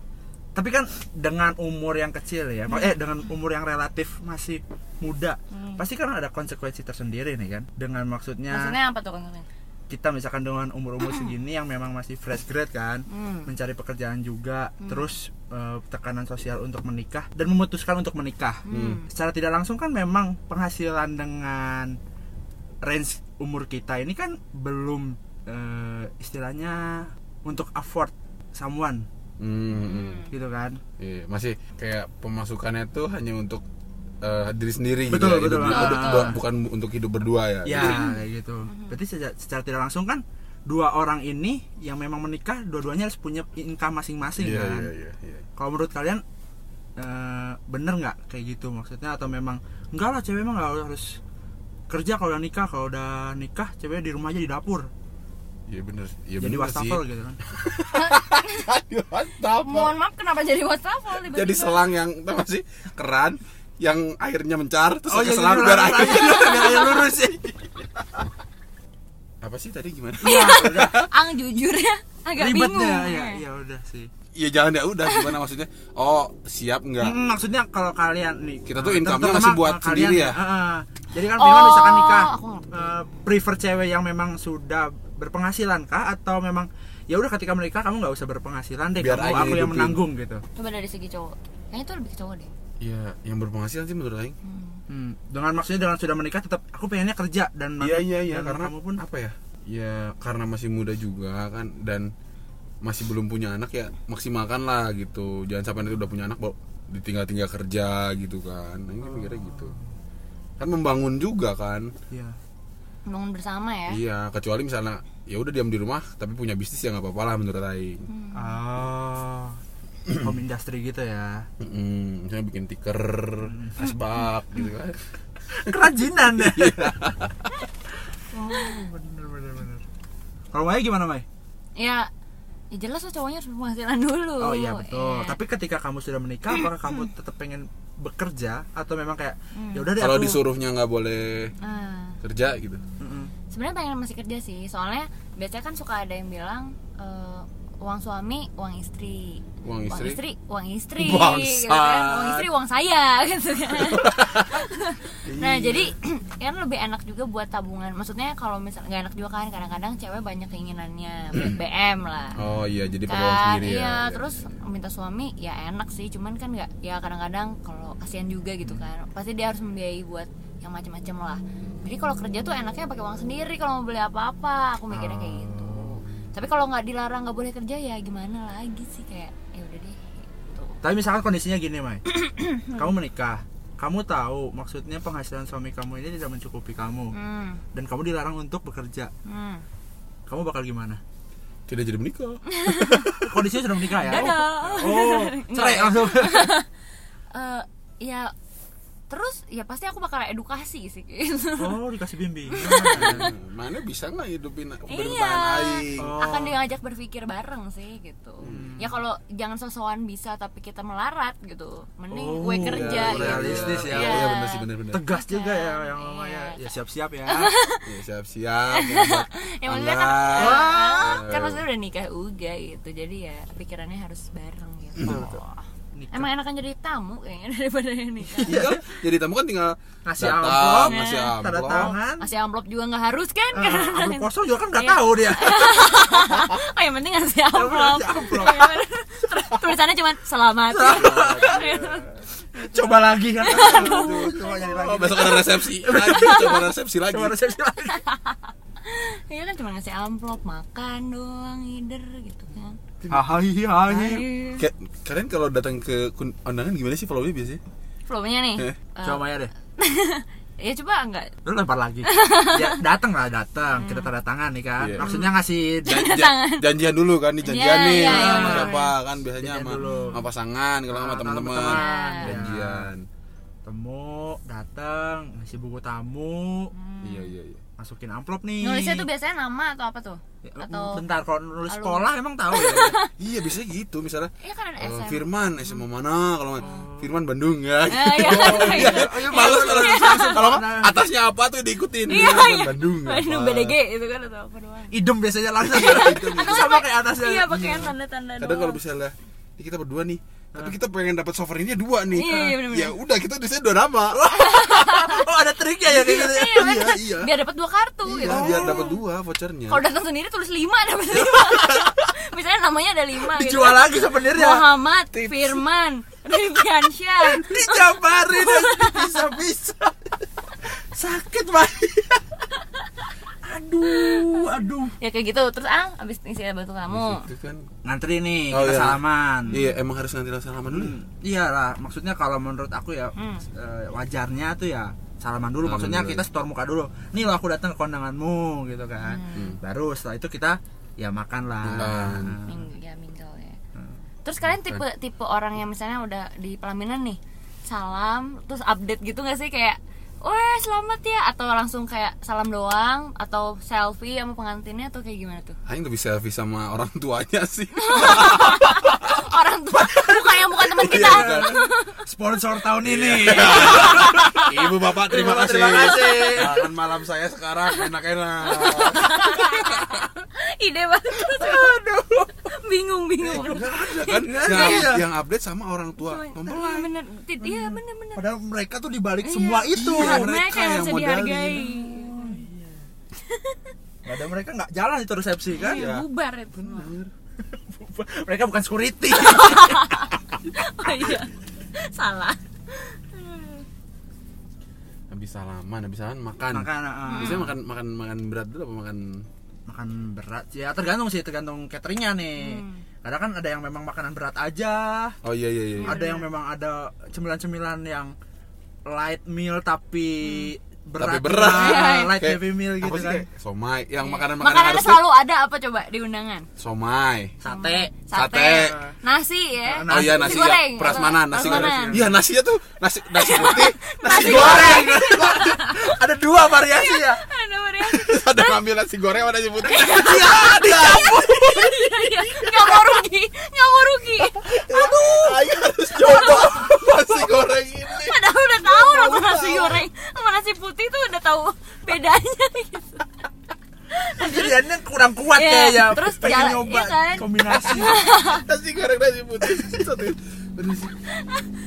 Tapi kan dengan umur yang kecil ya, eh dengan umur yang relatif masih muda, pasti kan ada konsekuensi tersendiri nih kan. Dengan maksudnya, Maksudnya apa tuh konsepnya? kita misalkan dengan umur-umur segini yang memang masih fresh grade kan, Hmm. mencari pekerjaan juga, terus eh, tekanan sosial untuk menikah dan memutuskan untuk menikah. Hmm. Secara tidak langsung kan memang penghasilan dengan range umur kita ini kan belum eh, istilahnya untuk afford someone Hmm, gitu kan. Iya, masih kayak pemasukannya tuh hanya untuk eh, diri sendiri Betul, gitu ya, betul. hidup- Ah, hidup- betul. bukan untuk hidup berdua ya. Ya, kayak gitu. Berarti secara, secara tidak langsung kan dua orang ini yang memang menikah dua-duanya harus punya income masing-masing Iya, kan. iya, iya, iya. Kalau menurut kalian eh, bener nggak kayak gitu maksudnya atau memang enggak lah cewek emang nggak harus kerja kalau udah nikah kalau udah nikah cewek di rumah aja di dapur Iya bener, iya jadi bener sih. wastafel gitu kan [LAUGHS] Jadi wastafel. Mohon maaf kenapa jadi wastafel tiba-tiba? Jadi selang yang gak sih keran yang airnya mencar terus Oh, iya, selang jadi biar [LAUGHS] lurus air. aja, biar air lurus ya Apa sih tadi gimana? Iya. [LAUGHS] Ang jujur ya agak ribet bingung. ya ya ya udah sih ya jangan ya udah gimana maksudnya oh siap nggak Mm, maksudnya kalau kalian nih Kita tuh eh, income-nya masih buat kalian sendiri ya? eh. jadi kan Oh, misalkan nikah eh, prefer cewek yang memang sudah berpenghasilan kah? Atau memang ya udah ketika menikah kamu nggak usah berpenghasilan deh Biar kamu aku yang hidupin. menanggung gitu. Coba dari segi cowok. Kayaknya itu lebih ke cowok deh. Ya yang berpenghasilan sih menurut Aing. Hmm, dengan maksudnya dengan sudah menikah tetap aku pengennya kerja dan iya iya iya karena kamu pun. apa ya? Ya karena masih muda juga kan dan masih belum punya anak ya maksimalkan lah gitu. Jangan sampai nanti udah punya anak baru ditinggal-tinggal kerja gitu kan. Aing kan mikirnya gitu kan membangun juga kan. Iya. Bangun bersama ya iya kecuali misalnya ya udah diam di rumah tapi punya bisnis ya nggak apa-apa lah menurut Aing Oh, home industry gitu ya. Mm-mm, misalnya bikin tiker asbak gitu kan Kerajinan ya. oh, bener bener bener. Kalau Maya gimana Mai? ya ya jelas lah cowoknya harus berpenghasilan dulu Oh iya betul. Iya. Tapi ketika kamu sudah menikah, apakah kamu tetap pengen bekerja atau memang kayak ya udah deh kalau aku- disuruhnya nggak boleh Nah, kerja gitu. Mm-mm. sebenarnya pengen masih kerja sih soalnya biasanya kan suka ada yang bilang eh, uang suami uang istri Uang istri? uang istri [LAUGHS] Bangsat. gitu kan. uang istri uang saya [LAUGHS] gitu kan. [LAUGHS] Nah jadi [CLEARS THROAT] kan lebih enak juga buat tabungan. Maksudnya kalau misalnya nggak enak juga kan kadang-kadang cewek banyak keinginannya [CLEARS THROAT] B- BM lah. Oh iya jadi perlu uang kan sendiri ya. Iya Iya. terus minta suami ya enak sih. Cuman kan nggak ya kadang-kadang kalau kasihan juga gitu kan. Pasti dia harus membiayai buat yang macam-macam lah. Jadi kalau kerja tuh enaknya pakai uang sendiri. Kalau mau beli apa-apa aku mikirnya kayak gitu. Tapi kalau nggak dilarang nggak boleh kerja ya gimana lagi sih kayak Tapi misalkan kondisinya gini Mai, [CLEARS THROAT] kamu menikah, kamu tahu maksudnya penghasilan suami kamu ini tidak mencukupi kamu hmm, dan kamu dilarang untuk bekerja, hmm. kamu bakal gimana? tidak jadi menikah [LAUGHS] Kondisinya sudah menikah ya? Dadah. Oh, cerai langsung. [LAUGHS] Eh, ya terus ya pasti aku bakal edukasi sih gitu. Oh, dikasih bimbingan. Hmm, [LAUGHS] mana bisa nggak hidupin Iya. aing Oh. akan diajak berpikir bareng sih gitu ya kalau jangan sosokan bisa tapi kita melarat gitu mending Oh, gue kerja iya, gitu. realistis ya. iya benar sih benar benar Tegas juga ya yang Iya. namanya. Ya siap-siap ya. [LAUGHS] ya, siap [LAUGHS] siap ya maksudnya kan eh, kan maksudnya udah nikah juga gitu jadi ya pikirannya harus bareng gitu Nikah. emang enakan jadi tamu kayaknya [LAUGHS] daripada yang nikah Iya kan? jadi tamu kan tinggal Ngasih datang, amplop, ngasih tanda amplop. tangan. masih amplop juga nggak harus kan Ah, amplop kosong juga kan nggak Iya. tahu dia. [LAUGHS] oh yang penting ngasih amplop ngasih amplop. Terus tulisannya cuma selamat [LAUGHS] Coba lagi kan. Aduh, coba nyari lagi. Oh, besok ada resepsi lagi, coba resepsi lagi. Coba resepsi lagi. Iya kan cuma ngasih amplop makan doang hider gitu kan Hai hai. Kalian kalau datang ke undangan gimana sih follow-nya biasanya? Flow-nya nih Eh. eh, Coba Maya deh. [LAUGHS] Ya coba enggak Lu lempar lagi. [LAUGHS] Ya datang lah datang. Kita tanda tangan nih kan. Iya. Maksudnya ngasih Jan- jan- janjian dulu kan, nih janjian Iya, nih iya, sama iya. siapa kan biasanya sama, sama pasangan kalau sama Ah, teman-teman. Iya. janjian. temu, datang, ngasih buku tamu, Iya iya iya. Masukin amplop nih. nulisnya tuh biasanya nama atau apa tuh Ya, atau bentar kalau nulis Alumni. sekolah emang tahu ya. [LAUGHS] Iya biasanya gitu misalnya Iya kan ada eh, SM Firman SMA mana kalau Firman Bandung ya. Eh, iya, [LAUGHS] Iya, iya. Males kalau kalau nggak, atasnya apa tuh diikutin. Iya, Firman iya. Bandung. [LAUGHS] Bandung apa. BDG itu kan atau apa doang Idem biasanya langsung. Itu sama kayak atasnya. iya pakai tanda-tanda Kadang kalau misalnya kita berdua nih, tapi kita pengen dapat sovereignnya dua nih. Iya, iya, bener-bener. Ya udah kita tulisnya dua nama. [LAUGHS] oh ada triknya ya kayak gitu. ya. Iya, Iya, kan? iya. biar dapat dua kartu Iya, gitu biar dapat dua vouchernya. kalau datang sendiri tulis lima dapat lima [LAUGHS] misalnya namanya ada lima gitu Dijual lagi sebenarnya. Muhammad Firman Rifyansyah [LAUGHS] Dijabarin bisa-bisa. Sakit banget. Aduh, aduh. ya kayak gitu terus ah abis isi bantu kamu Itu kan Ngantri nih, Oh, kita iya. salaman. Iya, emang harus nanti salaman dulu. ya? Hmm, Iya lah, maksudnya kalau menurut aku ya Hmm. eh, wajarnya tuh ya salaman dulu. Salaman maksudnya dulu, kita store muka dulu. Nih lo aku datang ke kondanganmu gitu kan. Hmm. Baru setelah itu kita ya makan lah. Nah, Minggu ya minggu ya Hmm. terus kalian tipe tipe orang yang misalnya udah di pelaminan nih salam terus update gitu gak sih kayak Weh selamat ya atau langsung kayak salam doang atau selfie sama pengantinnya atau kayak gimana tuh Aing lebih selfie sama orang tuanya sih. [LAUGHS] orang tua bukan yang bukan teman kita Iya, kan? Sponsor tahun ini. [LAUGHS] Ibu bapak terima Ibu, kasih. terima kasih. Makan malam saya sekarang enak-enak. [LAUGHS] ide banget. Aduh. bingung bingung. Nggak ada kan Nggak ada, yang, iya. yang update sama orang tua Iya mempelai bener. Ti- iya bener bener. Padahal mereka tuh dibalik Iya. semua itu. Iya, mereka, mereka yang modalin. dihargai. Nggak ada mereka nggak jalan itu resepsi kan? Iya, bubar itu [LAUGHS] mereka bukan security. [LAUGHS] Oh iya. Salah. Habis salaman habis salaman makan. Makan uh, biasanya makan makan makan berat dulu apa? Makan makan berat. Ya tergantung sih tergantung cateringnya nih. Hmm. kadang kan ada yang memang makanan berat aja. Oh iya iya iya. Ada yang memang ada cemilan-cemilan yang light meal tapi berat, Tapi berat. Nah, light Kayak- heavy meal gitu kan. kayak somai yang Iya. makanan makanan makanannya harus selalu ada apa coba di undangan? Somai. Sate. Sate. nasi ya. Nah, oh iya nasi, goreng. ya prasmanan nasi goreng. Iya nasinya tuh nasi nasi putih [LAUGHS] nasi goreng. [LAUGHS] ada dua variasi ya. [LAUGHS] Ada variasi. Ada ngambil nasi goreng sama nasi putih. Iya. Dicampur Iya, iya. nggak mau rugi. Nggak mau rugi. Aduh. Ayo harus coba nasi goreng ini. Padahal udah tahu rasa nasi goreng sama nasi putih tuh udah tahu bedanya. Gitu pilihannya kurang kuat Iya, kayaknya. terus pengen jalan- nyoba iya kan? kombinasi. Nasi goreng nasi putih terus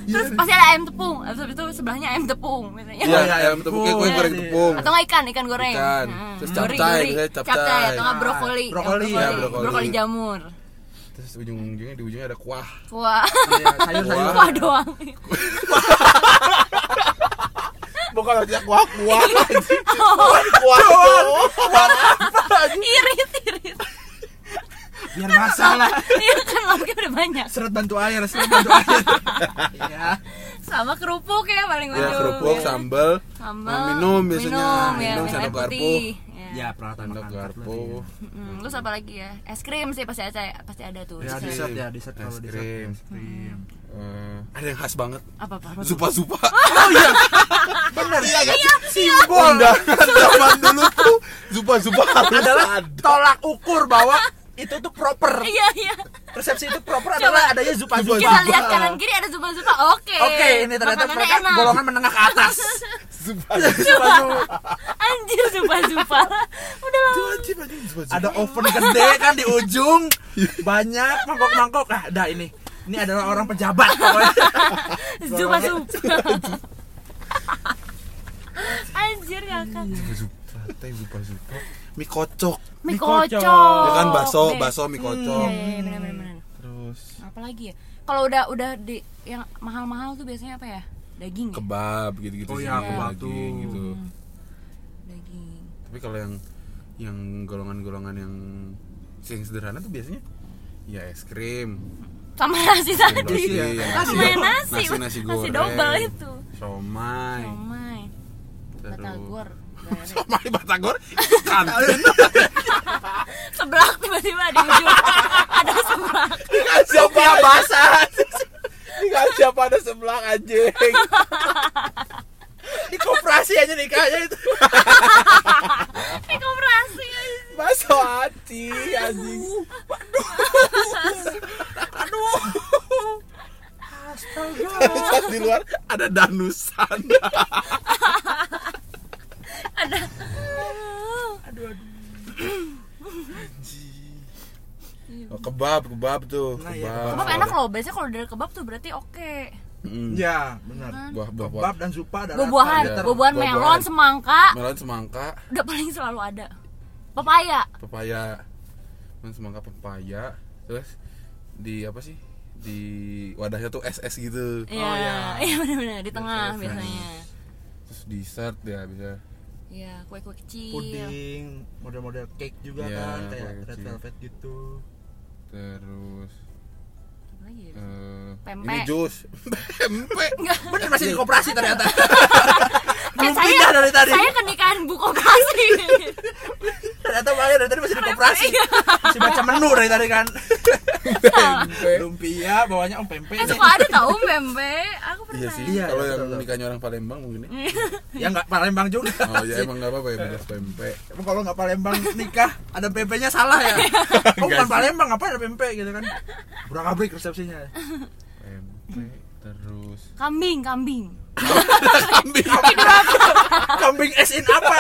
terus pasti ada ayam tepung. Habis itu sebelahnya ayam tepung misalnya iya iya, ayam tepung. Kayak kue goreng Iya. tepung. Atau nggak ikan ikan goreng. Ikan. Nah, Terus capcay, misalnya capcay. capcay atau nggak brokoli. Brokoli, Ya, ya, brokoli. brokoli jamur. Terus ujung-ujungnya di ujungnya ada kuah. Wah Iya, sayur-sayur. Wah doang [LAUGHS] [LAUGHS] bukan aja kuah kuah kuah kuah irit irit. Biar masalah. Iya kan lauknya udah banyak. Seret bantu air seret bantu air. Iya. Sama kerupuk ya paling ya ujung kerupuk Ya. sambal. Sambal minum biasanya. minum, ya, minum sendok garpu. ya. ya peralatan sendok makan garpu. Mm, terus apa lagi ya? Es krim sih pasti ada pasti ada tuh. Ya Dessert. ya dessert Es kalau dessert. krim. es krim Eh, ada yang khas banget. Apa apa, apa zupa zupa [LAUGHS] oh iya. [LAUGHS] Benar iya kan? simbol. Undangan [LAUGHS] zaman dulu tuh zupa zupa adalah ada. tolak ukur bahwa itu tuh proper. Iya iya. Resepsi itu proper adalah adanya zupa zupa kita lihat kanan kiri ada zupa zupa oke. Oke ini ternyata Makanannya mereka enak. golongan menengah ke atas. Zupa zupa. Anjir zupa zupa udah zupa ada oven gede kan di ujung. Banyak mangkok-mangkok. Ah dah ini ini adalah orang pejabat zupa [LAUGHS] zupa [LAUGHS] anjir ngakak. Zupa zupa teh zupa zupa mie kocok. Mie kocok. ya kan bakso bakso mie kocok. iya iya benar benar terus? Apa lagi ya? Kalau udah udah di yang mahal-mahal tuh biasanya apa ya? Daging ya? Kebab gitu-gitu Oh sih iya, kebab daging tuh. gitu. Daging. Tapi kalau yang yang golongan-golongan yang yang sederhana tuh biasanya ya es krim sama nasi tadi. Nasi, ya. sama yang nasi nasi nasi goreng. double itu. Somai. Somai. Batagor. Somai batagor? [LAUGHS] Itu kantin sebelah tiba-tiba di ujung. [LAUGHS] Ada sebelah siapa basah? Dikasih apa ada sebelah anjing? [LAUGHS] Di koperasi aja nikahnya itu. Ini koperasi bakso aci anjing. Aduh astaga. Terus di luar ada danusan. Ada. Aduh aduh. Oh, kebab kebab tuh Nah, iya, kebab. kebab. Enak loh biasanya kalau dari kebab tuh berarti oke. Mm. ya benar. Buah buah buah. Kebab dan zupa buah-buahan Iya. buah-buahan Buah-buahan. melon semangka. Melon semangka. Udah paling selalu ada pepaya pepaya melon semangka pepaya terus di apa sih di wadahnya tuh es gitu Iya, iya. iya benar-benar di tengah Biasa. biasanya. terus dessert ya bisa Iya, kue-kue kecil. puding model-model cake juga Iya, kan kayak kue red kecil. velvet gitu terus lagi ya? eh, Pempek. ini jus [LAUGHS] pempek bener masih di koperasi ternyata [LAUGHS] belum saya, pindah dari tadi. saya kenikahan bu koperasi. ternyata makanya dari tadi masih di koperasi. masih baca menu dari tadi kan. Lumpia bawahnya om pempek. Eh suka ada tahu pempek. Aku pernah. iya sih Iya, kalau iya, yang nikahnya orang Palembang mungkin ya. [LAUGHS] Ya nggak Palembang juga. Oh ya emang nggak apa-apa ya beres pempek. Emang kalau nggak Palembang nikah ada pempeknya salah ya? [LAUGHS] Oh bukan Palembang apa ada pempek gitu kan? Kurang abrik resepsinya. Pempek terus. Kambing, kambing. Kambing. Kambing es in apa?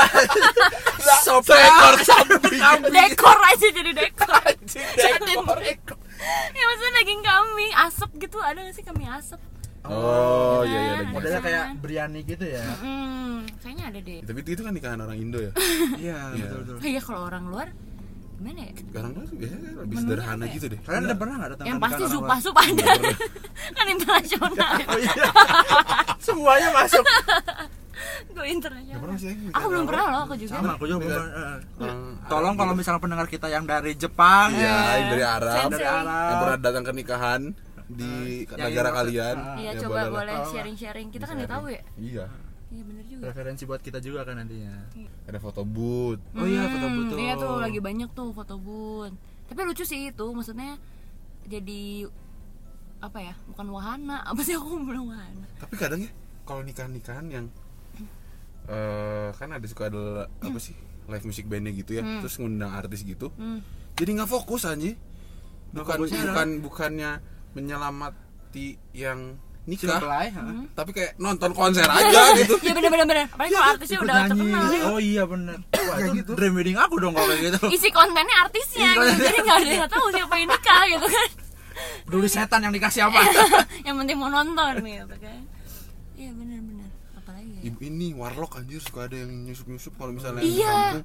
Sop seekor kambing. Dekor aja jadi dekor. dekor. Ya maksudnya daging kambing asap gitu ada gak sih kambing asap? Oh iya iya ada modelnya kayak biryani gitu ya? Hmm kayaknya ada deh. Tapi itu kan nikahan orang Indo ya. iya Iya. betul betul. Oh iya kalau orang luar gimana ya? Luar tuh biasanya lebih sederhana ya? gitu deh. kalian udah pernah nggak datang yang pasti nikahan sup ada. [LAUGHS] Kan internasional. [LAUGHS] Oh, iya. semuanya masuk. Gue pernah internasional sih. aku belum pernah loh aku juga sama aku juga belum. Eh, Orang tolong kalau misalnya pendengar kita yang dari Jepang Iya, yang dari Arab, dari Arab. Yang pernah datang ke nikahan di negara kalian. iya ya coba boleh Oh, sharing sharing kita kan Bisa nggak tahu ya. Iya. Iya bener juga referensi buat kita juga kan nantinya Ada foto booth. oh iya foto Hmm, butuh Iya tuh lagi banyak tuh foto booth. Tapi lucu sih itu, maksudnya jadi apa ya? Bukan wahana. [LAUGHS] Apa sih aku bilang wahana? Tapi kadang ya kalau nikahan-nikahan yang eh kan ada suka ada apa sih live music bandnya gitu ya, terus ngundang artis gitu. Hmm. Jadi nggak fokus aja. Bukan bukan bukannya menyelamati yang nikah, ha? tapi kayak nonton konser aja [LAUGHS] gitu. Iya bener bener bener. Apalagi kalau artisnya Ikut udah terkenal. [LAUGHS] oh iya bener wah itu dream wedding aku dong kalau kayak gitu [LAUGHS] Isi kontennya artisnya, gitu. jadi nggak ada yang tahu siapa yang nikah gitu kan. peduli setan yang dikasih apa yang penting mau nonton gitu kan. Iya bener bener. Apalagi ya? Ibu ini warlock anjir suka ada yang nyusup-nyusup kalau misalnya Iya. di kampung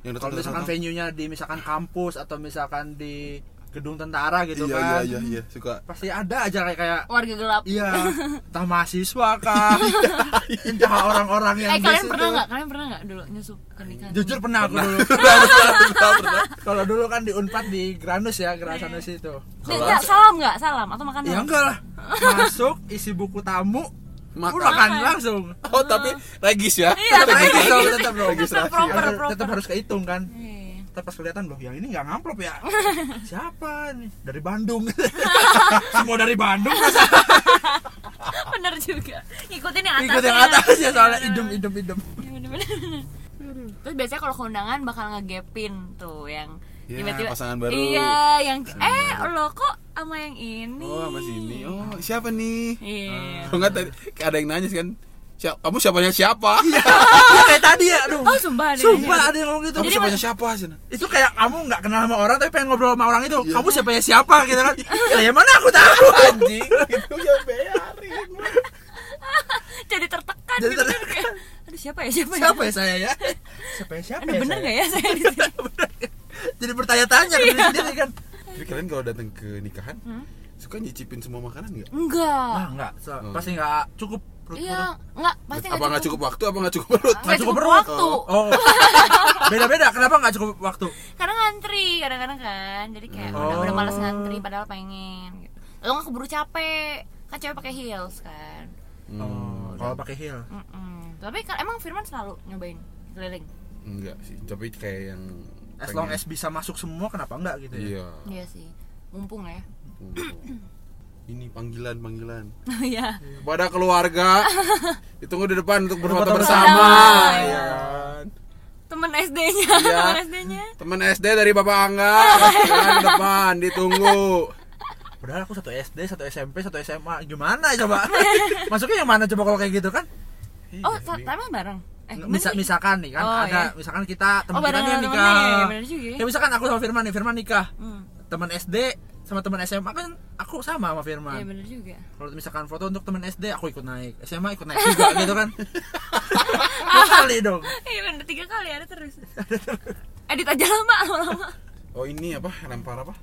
yang kalau misalkan venue nya di misalkan kampus atau misalkan di gedung tentara gitu iya, kan iya iya iya suka pasti ada aja kayak kayak Warga gelap. iya [LAUGHS] entah mahasiswa kah entah orang-orang yang Eh kalian pernah nggak? Kalian pernah nggak dulu nyusup ke nikahan? jujur pernah aku dulu [LAUGHS] kalau dulu kan di unpad di Granus ya Gerasanus itu Nggak, salam nggak? Salam atau makan ya enggak lah [LAUGHS] masuk isi buku tamu Makan. udah makan langsung oh tapi regis ya Iya, tetap regis. regis proper. tetap harus kehitung kan Iya. Tapi pas kelihatan loh, yang ini nggak ngamplop ya. [LAUGHS] Siapa nih? Dari Bandung. [LAUGHS] Semua dari Bandung. masa? [LAUGHS] bener juga ikutin yang atas Ikut yang atas ya soalnya idem idem idem. Iya, terus biasanya kalau kondangan bakal ngegepin tuh yang Iya, pasangan baru. iya yang eh lo kok sama yang ini oh sama sini oh siapa nih iya Kalau nggak tadi kayak ada yang nanya sih kan siapa kamu siapanya siapa [LAUGHS] Iya kayak tadi ya, aduh. oh sumpah deh Sumpah ada yang ngomong gitu. kamu Jadi siapanya siapa sih Itu kayak kamu nggak kenal sama orang tapi pengen ngobrol sama orang itu. Iya. Kamu siapa ya siapa gitu kan? Ya, ya mana aku tahu anjing. itu ya bayarin [LAUGHS] jadi tertekan Jadi gitu kan tertekan. kayak aduh siapa ya siapa, Siapa ya saya ya? [LAUGHS] Siapa ya siapa aduh ya? bener saya? gak ya saya di sini Jadi bertanya-tanya ke diri sendiri kan. jadi kalian kalau datang ke nikahan Hmm? suka nyicipin semua makanan nggak enggak Ah, enggak. So, Hmm. Pasti enggak cukup perut iya enggak pasti apa nggak cukup waktu apa nggak cukup perut nggak cukup perut. waktu Oh. Beda-beda. Kenapa nggak cukup waktu? karena ngantri kadang-kadang kan jadi kayak Hmm. udah udah Oh. malas ngantri padahal pengen gitu lo nggak keburu capek kan cewek pakai heels kan Hmm, Oh, kalau pakai heel. Mm-mm. tapi kan emang Firman selalu nyobain keliling enggak sih tapi kayak yang As long as bisa masuk semua kenapa enggak gitu ya? iya iya sih mumpung ya panggilan panggilan [LAUGHS] iya pada keluarga [LAUGHS] ditunggu di depan untuk berfoto bersama. Iya kan? temen SD-nya Iya. temen SD-nya teman SD dari Bapak Angga [LAUGHS] Jangan ke depan ditunggu Padahal aku satu SD, satu SMP, satu SMA. Gimana coba? Masuknya yang mana coba kalau kayak gitu kan? oh Iya, ini- tapi bareng eh bener. misalkan nih kan Oh, ada iya. misalkan kita teman Oh, kita nih nikah. ya, juga ya. Ya misalkan aku sama Firman nih, Firman nikah. Hmm. Teman SD sama teman SMA kan aku sama sama iya Firman. bener juga Kalau misalkan foto untuk teman SD aku ikut naik, SMA ikut naik juga [LAUGHS] gitu kan. [LAUGHS] Dua kali dong. iya bener tiga kali ada terus edit aja lama lama-lama oh ini apa lempar apa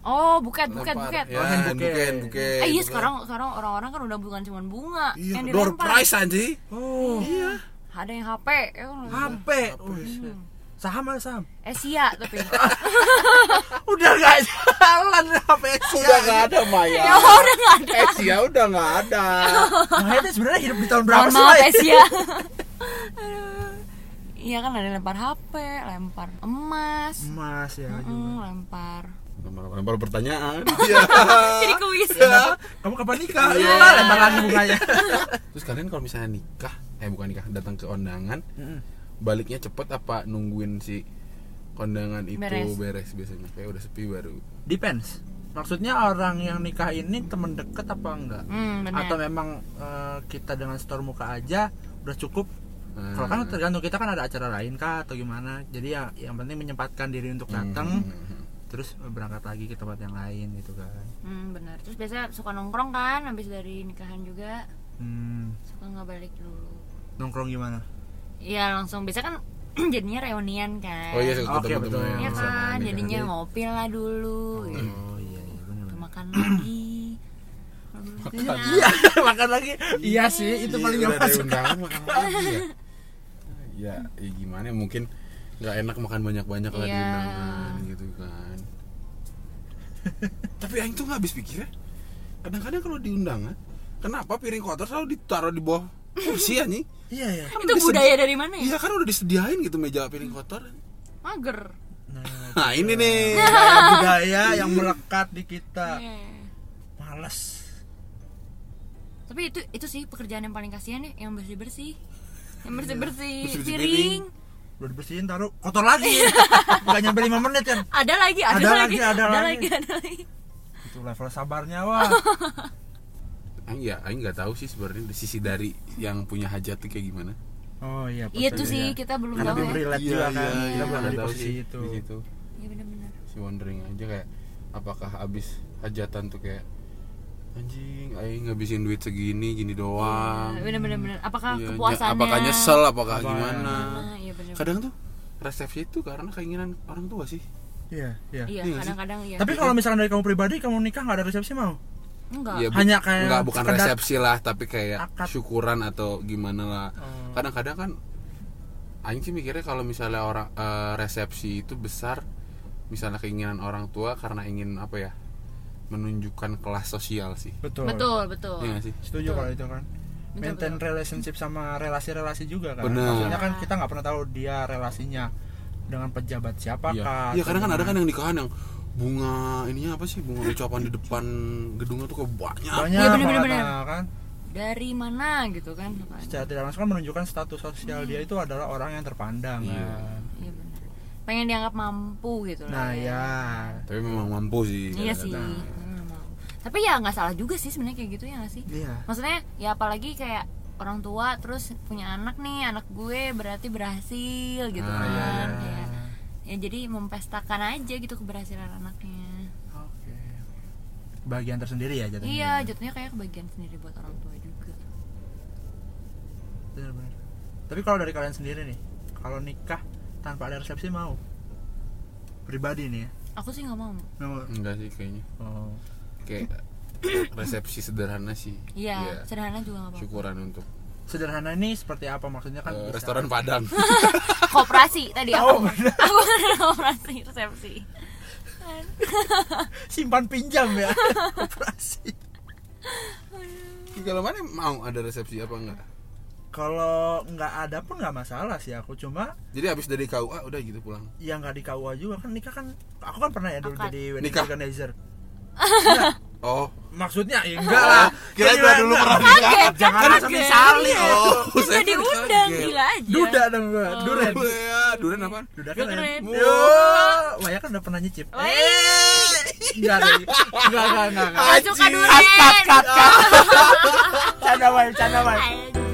oh buket buket Lempar. buket ya Oh, buket buket. buket eh iya buket. sekarang sekarang orang-orang kan udah bukan cuma bunga iya yang door dilempar. prize anjing Oh, iya ada yang HP ya kan? HP. Oh. Saham ada saham. Asia tapi [LAUGHS] Udah gak jalan HP sih. udah nggak ada Maya ya [LAUGHS] udah nggak ada Asia udah nggak ada [LAUGHS] Nah, itu sebenarnya hidup di tahun berapa sih? Mai? Asia Aduh. iya kan ada lempar HP lempar emas Emas ya. Mm, lempar lempar lempar pertanyaan iya jadi kuis Kenapa? Kamu kapan nikah? Iya. Iya, lempar lagi bunganya. terus kalian kalau misalnya nikah eh bukan nikah datang ke undangan baliknya cepet apa nungguin si kondangan itu Beres. beres, biasanya kayak udah sepi baru Depends. Maksudnya orang yang nikah ini temen deket apa enggak? hmm. Atau memang eh, kita dengan store muka aja udah cukup? Hmm. Kalau kan tergantung kita kan ada acara lain kah atau gimana? Jadi ya yang penting menyempatkan diri untuk datang. Hmm. terus berangkat lagi ke tempat yang lain gitu kan hmm benar terus biasanya suka nongkrong kan habis dari nikahan juga hmm, suka nggak balik dulu nongkrong gimana Iya langsung. Biasa kan [CLEARS THROAT] jadinya reunian kan. Oh iya ketemu betul. temen Iya sama kan jadinya ngopi lah dulu gitu. oh iya iya benar makan lagi. Iya. [LAUGHS] makan lagi. Iya sih itu Iya, paling ada masuk undangan makan lagi ya. [LAUGHS] Ya, ya gimana ya, mungkin nggak enak makan banyak-banyak lah di Iya. undangan gitu kan. Tapi Aing tuh nggak habis pikir ya kadang-kadang kalau di undangan kenapa piring kotor selalu ditaruh di bawah kursi ya nih iya ya itu budaya dari mana ya? Iya kan udah disediain gitu meja piring kotor. Mager. Nah, [LAUGHS] nah ini nih. Budaya- budaya yang melekat di kita. Iya. males. Tapi itu itu sih pekerjaan yang paling kasihan ya yang bersih bersih yang bersih bersih Bersih-bersih piring. udah dibersihin taruh. Kotor lagi. [LAUGHS] Nggak nyampe 5 menit kan ada lagi ada, Ada lagi, lagi, ada ada lagi. lagi ada lagi. Itu level sabarnya wah [LAUGHS] Aing ya Aing nggak tahu sih sebenarnya di sisi dari yang punya hajat tuh kayak gimana. Oh iya iya tuh sih ya. kita belum karena tahu ya. relate juga kan kita belum tahu sih itu. di situ. Iya benar-benar. Si wondering aja kayak apakah abis hajatan tuh kayak anjing aing ngabisin duit segini gini doang. Iya, benar-benar benar. apakah Iya, kepuasannya? apakah nyesel apakah Apa- gimana? Ah, iya benar kadang tuh resepsi itu karena keinginan orang tua sih. Iya iya. Iya Iya kadang-kadang iya. Tapi kalau misalkan dari kamu pribadi kamu nikah nggak ada resepsi mau enggak Iya, bu- Hanya kayak nggak bukan sekedar resepsi lah tapi kayak akad. syukuran atau gimana lah Oh. kadang-kadang kan Aing sih mikirnya kalau misalnya orang eh, resepsi itu besar misalnya keinginan orang tua karena ingin apa ya menunjukkan kelas sosial sih betul betul betul Iya nggak sih setuju Betul. kalau itu kan Betul, maintain betul. relationship sama relasi-relasi juga kan Benar. maksudnya kan kita nggak pernah tahu dia relasinya dengan pejabat siapa Iya, kah Iya, kadang kan ada kan yang nikahan yang bunga ininya apa sih bunga ucapan di depan gedungnya tuh kayak banyak. banyak Iya, bener, banget, bener, nah, kan dari mana gitu kan secara tidak langsung kan menunjukkan status sosial dia itu adalah orang yang terpandang Iya. kan iya benar pengen dianggap mampu gitu lah nah ya Tapi memang mampu sih. iya sih. Hmm, tapi ya nggak salah juga sih sebenarnya kayak gitu ya nggak sih iya maksudnya ya apalagi kayak orang tua terus punya anak nih anak gue berarti berhasil gitu Ah, kan iya. ya. Ya jadi memestakan aja gitu keberhasilan anaknya. Oke. Bagian tersendiri ya jatuhnya. Iya jatuhnya kayak kebagian sendiri buat orang tua juga. Bener-bener. tapi kalau dari kalian sendiri nih kalau nikah tanpa ada resepsi mau? Pribadi nih ya? Aku sih nggak mau. Nggak. Enggak sih kayaknya. oh. Kayak resepsi sederhana sih. iya sederhana juga nggak apa Syukuran untuk sederhana ini seperti apa maksudnya kan bisa- restoran Padang. [LAUGHS] koperasi tadi Oh, aku aku koperasi resepsi [LAUGHS] simpan pinjam ya [LAUGHS] operasi Kalau mana mau ada resepsi apa enggak? kalau nggak ada pun nggak masalah sih aku cuma Jadi habis dari KUA udah gitu pulang. yang nggak di KUA juga kan nikah kan aku kan pernah ya dulu Akad. jadi wedding Nikah? organizer [LAUGHS] Oh, maksudnya ya enggak lah. Kira Kan gua dulu enggak. pernah nikah. kaget jangan kan langsung disali Oh, [LAUGHS] saya diundang kaget. gila aja. Duda dong gua Oh. duren. Ya, duren apa? duda keren Wow. yo. Waya kan udah pernah nyicip. Wih. enggak enggak enggak enggak enggak. Gak suka duren. Cut cut cut canda wae canda wae Aduh.